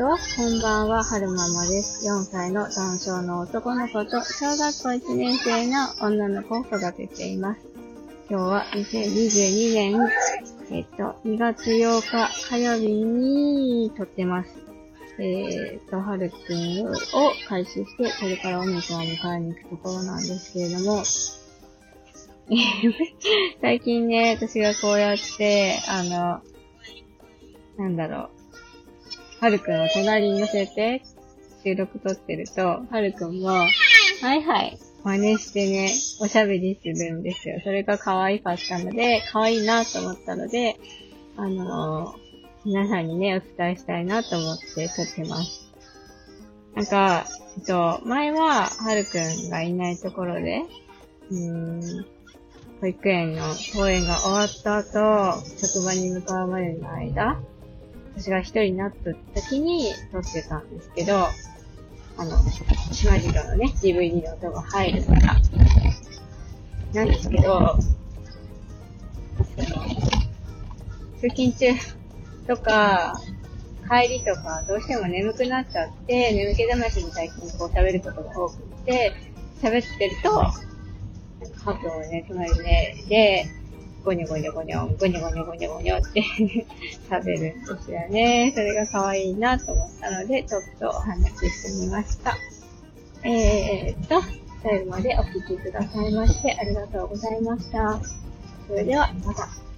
と、こんばんは、はるままです。4歳の男性の男の子と、小学校1年生の女の子を育てています。今日は2022年、えっと、2月8日火曜日に撮ってます。えっと、はるくんを開始して、これからお姉ちゃんを迎えに行くところなんですけれども、最近ね、私がこうやって、あの、なんだろう、はるくんを隣に乗せて収録撮ってると、はるくんも、はいはい、真似してね、おしゃべりするんですよ。それが可愛かったので、可愛いなと思ったので、あのー皆さんにね、お伝えしたいなと思って撮ってます。なんか、えっと、前は、はるくんがいないところで、うーん、保育園の公演が終わった後、職場に向かうまでの間、私が一人になった時に撮ってたんですけど、あの、島次郎のね、DVD の音が入るから。なんですけど、通勤中とか、帰りとか、どうしても眠くなっちゃって、眠気覚ましに最近こう喋ることが多くて、喋ってると、ハートをね、隣でね、で、ゴニョゴニョゴニョ、ゴニョゴニョゴニョゴニョって 食べるんですよね。それが可愛いなと思ったので、ちょっとお話ししてみました。えーっと、最後までお聴きくださいましてありがとうございました。それでは、また。